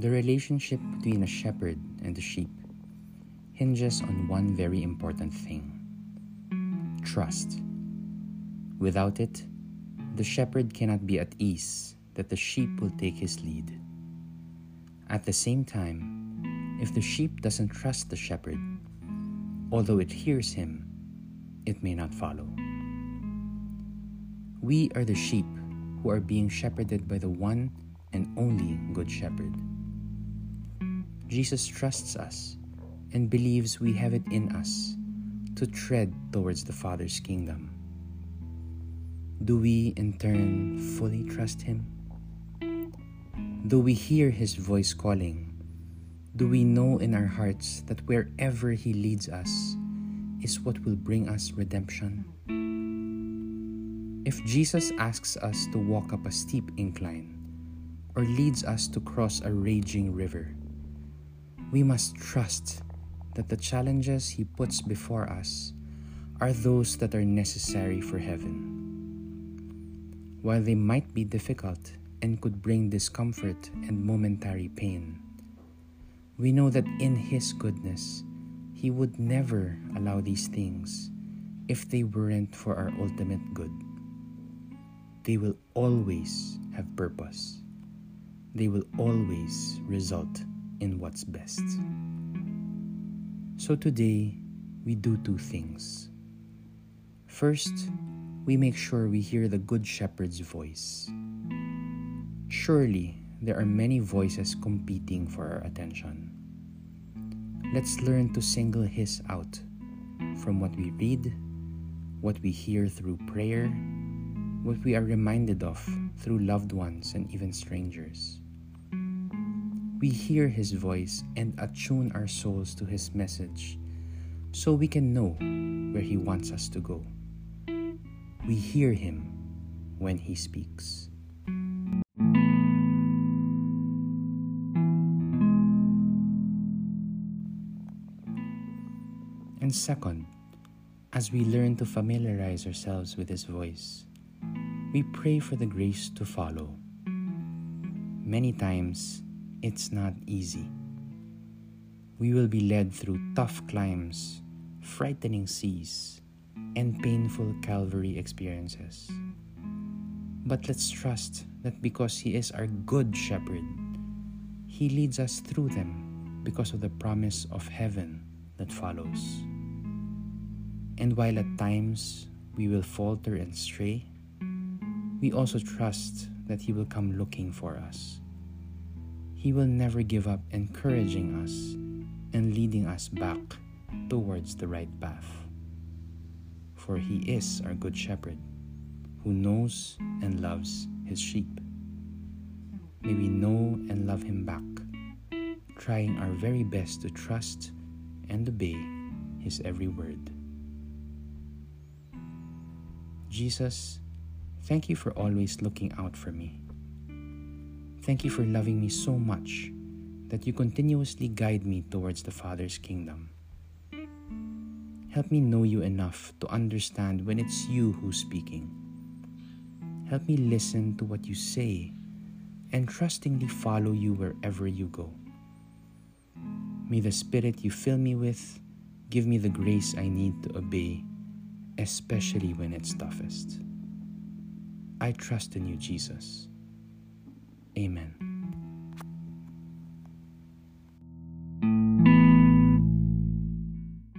The relationship between a shepherd and the sheep hinges on one very important thing trust. Without it, the shepherd cannot be at ease that the sheep will take his lead. At the same time, if the sheep doesn't trust the shepherd, although it hears him, it may not follow. We are the sheep who are being shepherded by the one and only Good Shepherd. Jesus trusts us and believes we have it in us to tread towards the Father's kingdom. Do we in turn fully trust Him? Do we hear His voice calling? Do we know in our hearts that wherever He leads us is what will bring us redemption? If Jesus asks us to walk up a steep incline or leads us to cross a raging river, we must trust that the challenges He puts before us are those that are necessary for heaven. While they might be difficult and could bring discomfort and momentary pain, we know that in His goodness, He would never allow these things if they weren't for our ultimate good. They will always have purpose. They will always result in what's best. So today, we do two things. First, we make sure we hear the Good Shepherd's voice. Surely, there are many voices competing for our attention. Let's learn to single His out from what we read, what we hear through prayer, what we are reminded of through loved ones and even strangers we hear His voice and attune our souls to His message so we can know where He wants us to go. We hear Him when He speaks. And second, as we learn to familiarize ourselves with His voice, we pray for the grace to follow. Many times, it's not easy. We will be led through tough climbs, frightening seas, and painful Calvary experiences. But let's trust that because He is our good shepherd, He leads us through them because of the promise of heaven that follows. And while at times we will falter and stray, we also trust that He will come looking for us he will never give up encouraging us and leading us back towards the right path. For He is our Good Shepherd who knows and loves His sheep. May we know and love Him back, trying our very best to trust and obey His every word. Jesus, thank you for always looking out for me. Thank you for loving me so much that you continuously guide me towards the Father's kingdom. Help me know you enough to understand when it's you who's speaking. Help me listen to what you say and trustingly follow you wherever you go. May the Spirit you fill me with give me the grace I need to obey, especially when it's toughest. I trust in you, Jesus. Amen.